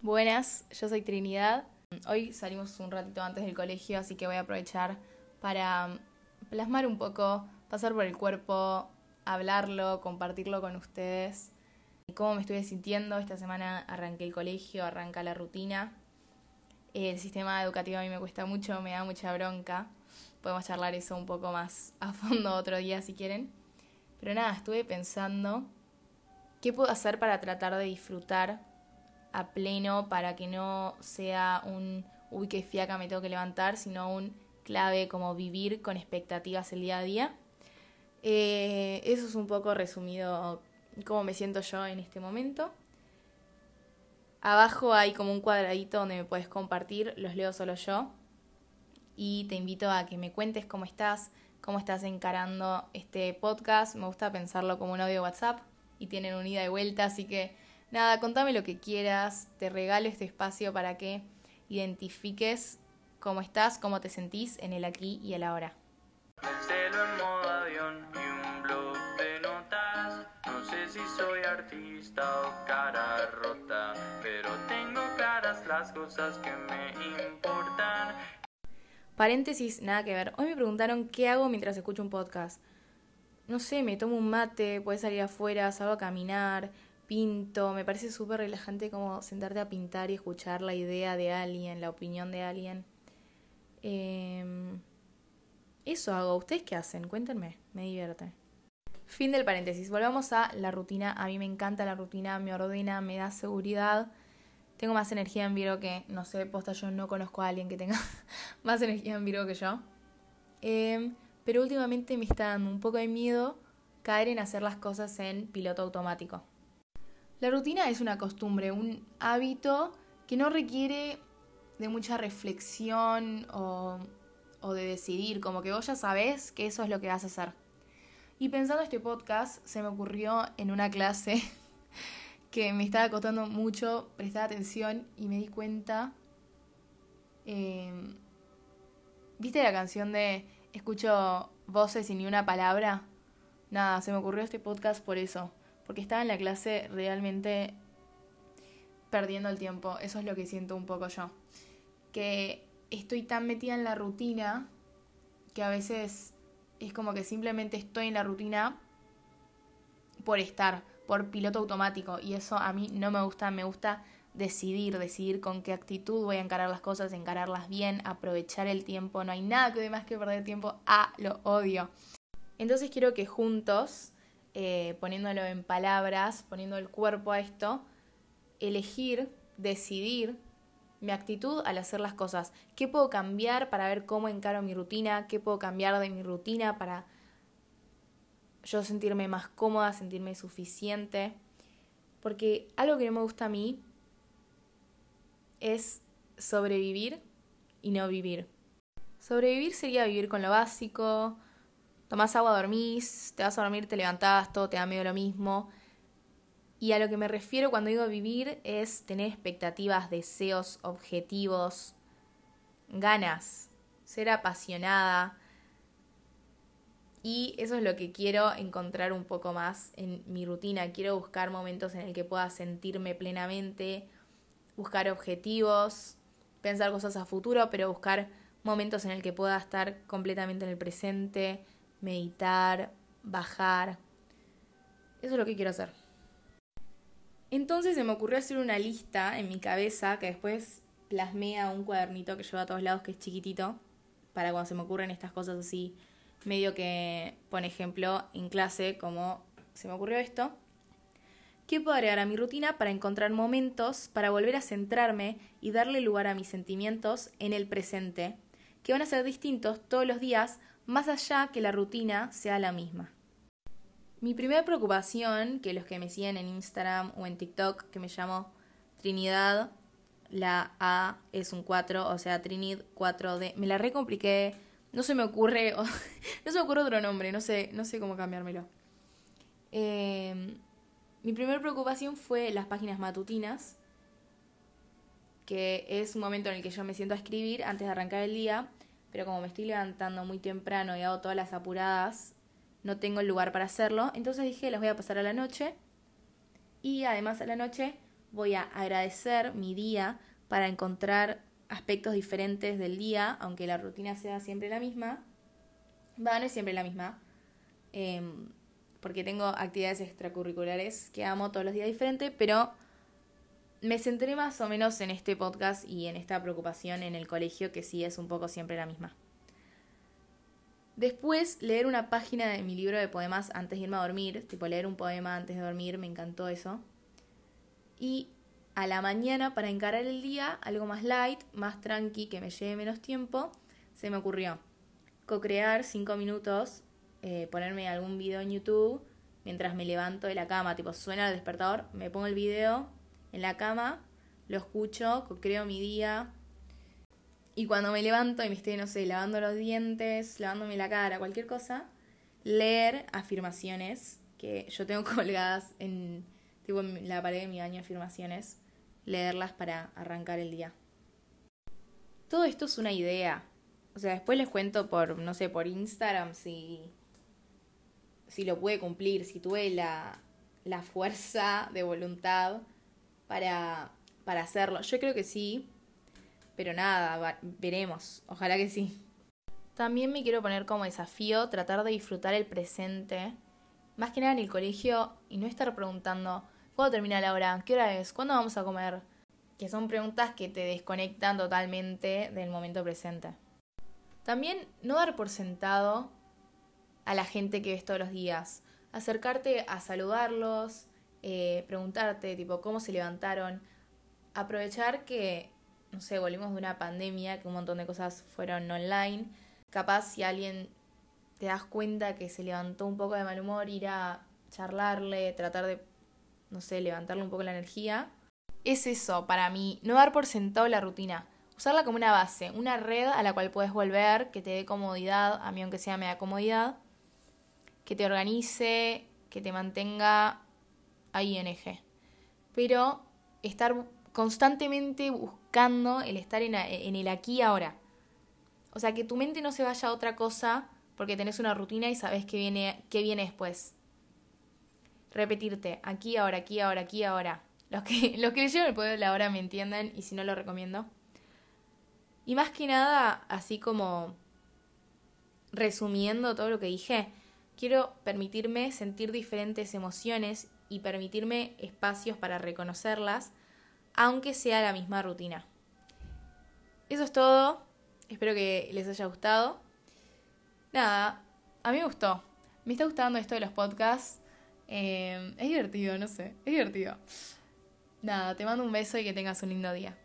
Buenas, yo soy Trinidad. Hoy salimos un ratito antes del colegio, así que voy a aprovechar para plasmar un poco, pasar por el cuerpo, hablarlo, compartirlo con ustedes. Cómo me estuve sintiendo. Esta semana arranqué el colegio, arranca la rutina. El sistema educativo a mí me cuesta mucho, me da mucha bronca. Podemos charlar eso un poco más a fondo otro día si quieren. Pero nada, estuve pensando qué puedo hacer para tratar de disfrutar a pleno, para que no sea un uy, qué fiaca me tengo que levantar, sino un clave como vivir con expectativas el día a día. Eh, eso es un poco resumido cómo me siento yo en este momento. Abajo hay como un cuadradito donde me puedes compartir, los leo solo yo. Y te invito a que me cuentes cómo estás, cómo estás encarando este podcast. Me gusta pensarlo como un audio WhatsApp y tienen un ida y vuelta, así que nada, contame lo que quieras, te regalo este espacio para que identifiques cómo estás, cómo te sentís en el aquí y el ahora. No sé si soy artista o cara rota, pero tengo claras las cosas que me importan. Paréntesis, nada que ver. Hoy me preguntaron qué hago mientras escucho un podcast. No sé, me tomo un mate, puedes salir afuera, salgo a caminar, pinto. Me parece súper relajante como sentarte a pintar y escuchar la idea de alguien, la opinión de alguien. Em, eso hago. ¿Ustedes qué hacen? Cuéntenme, me divierte. Fin del paréntesis. Volvamos a la rutina. A mí me encanta la rutina, me ordena, me da seguridad tengo más energía en Virgo que, no sé, posta, yo no conozco a alguien que tenga más energía en Virgo que yo. Em, pero últimamente me está dando un poco de miedo caer en hacer las cosas en piloto automático. La rutina es una costumbre, un hábito que no requiere de mucha reflexión o, de decidir, como que vos ya sabés que eso es lo que vas a hacer. Y pensando este podcast, se me ocurrió en una clase que me estaba costando mucho prestar atención y me di cuenta. Em, ¿Viste la canción de Escucho voces y ni una palabra? Nada, se me ocurrió este podcast por eso. Porque estaba en la clase realmente perdiendo el tiempo. Eso es lo que siento un poco yo. Que estoy tan metida en la rutina que a veces es como que simplemente estoy en la rutina por estar por piloto automático y eso a mí no me gusta, me gusta decidir, decidir con qué actitud voy a encarar las cosas, encararlas bien, aprovechar el tiempo, no hay nada que más que perder tiempo, a lo odio. Entonces quiero que juntos, eh, poniéndolo en palabras, poniendo el cuerpo a esto, elegir, decidir mi actitud al hacer las cosas. ¿Qué puedo cambiar para ver cómo encaro mi rutina? ¿Qué puedo cambiar de mi rutina para yo sentirme más cómoda, sentirme suficiente. Porque algo que no me gusta a mí es sobrevivir y no vivir. Sobrevivir sería vivir con lo básico, tomás agua, dormís, te vas a dormir, te levantás, todo te da medio lo mismo. Y a lo que me refiero cuando digo vivir es tener expectativas, deseos, objetivos, ganas, ser apasionada, y eso es lo que quiero encontrar un poco más en mi rutina. Quiero buscar momentos en el que pueda sentirme plenamente, buscar objetivos, pensar cosas a futuro, pero buscar momentos en el que pueda estar completamente en el presente, meditar, bajar. Eso es lo que quiero hacer. Entonces se me ocurrió hacer una lista en mi cabeza que después plasmé a un cuadernito que llevo a todos lados que es chiquitito para cuando se me ocurren estas cosas así medio que, por ejemplo, en clase, como se me ocurrió esto, ¿qué puedo agregar a mi rutina para encontrar momentos para volver a centrarme y darle lugar a mis sentimientos en el presente, que van a ser distintos todos los días, más allá que la rutina sea la misma? Mi primera preocupación, que los que me siguen en Instagram o en TikTok, que me llamo Trinidad, la A es un 4, o sea, Trinid 4D, me la recompliqué no se me ocurre, no se me ocurre otro nombre, no sé, no sé cómo cambiármelo. Em, mi primera preocupación fue las páginas matutinas, que es un momento en el que yo me siento a escribir antes de arrancar el día, pero como me estoy levantando muy temprano y hago todas las apuradas, no tengo el lugar para hacerlo, entonces dije las voy a pasar a la noche y además a la noche voy a agradecer mi día para encontrar aspectos diferentes del día, aunque la rutina sea siempre la misma. Va, no es siempre la misma. Em, porque tengo actividades extracurriculares que amo todos los días diferentes, pero me centré más o menos en este podcast y en esta preocupación en el colegio, que sí es un poco siempre la misma. Después, leer una página de mi libro de poemas antes de irme a dormir, tipo leer un poema antes de dormir, me encantó eso. Y a la mañana, para encarar el día, algo más light, más tranqui, que me lleve menos tiempo, se me ocurrió co-crear cinco minutos, eh, ponerme algún video en YouTube mientras me levanto de la cama, tipo suena el despertador, me pongo el video en la cama, lo escucho, co-creo mi día, y cuando me levanto y me estoy, no sé, lavando los dientes, lavándome la cara, cualquier cosa, leer afirmaciones que yo tengo colgadas en, tipo, en la pared de mi baño, afirmaciones, leerlas para arrancar el día. Todo esto es una idea. O sea, después les cuento por, no sé, por Instagram si, si lo pude cumplir, si tuve la, la fuerza de voluntad para, para hacerlo. Yo creo que sí, pero nada, veremos. Ojalá que sí. También me quiero poner como desafío tratar de disfrutar el presente. Más que nada en el colegio y no estar preguntando ¿cuándo termina la hora? ¿Qué hora es? ¿Cuándo vamos a comer? Que son preguntas que te desconectan totalmente del momento presente. También no dar por sentado a la gente que ves todos los días. Acercarte a saludarlos, eh, preguntarte tipo cómo se levantaron. Aprovechar que no sé, volvimos de una pandemia, que un montón de cosas fueron online. Capaz si alguien te das cuenta que se levantó un poco de mal humor, ir a charlarle, tratar de, no sé, levantarle un poco la energía. Es eso, para mí, no dar por sentado la rutina. Usarla como una base, una red a la cual puedes volver, que te dé comodidad, a mí aunque sea me da comodidad, que te organice, que te mantenga en eje. Pero estar constantemente buscando el estar en, el aquí y ahora. O sea, que tu mente no se vaya a otra cosa porque tenés una rutina y sabes que viene, qué viene después. Repetirte, aquí, ahora, aquí, ahora, aquí, ahora. Los que, los que leyeron el poder de la hora me entienden y si no lo recomiendo. Y más que nada, así como resumiendo todo lo que dije, quiero permitirme sentir diferentes emociones y permitirme espacios para reconocerlas aunque sea la misma rutina. Eso es todo. Espero que les haya gustado. Nada, a mí me gustó. Me está gustando esto de los podcasts. Eh, es divertido, no sé. Es divertido. Nada, te mando un beso y que tengas un lindo día.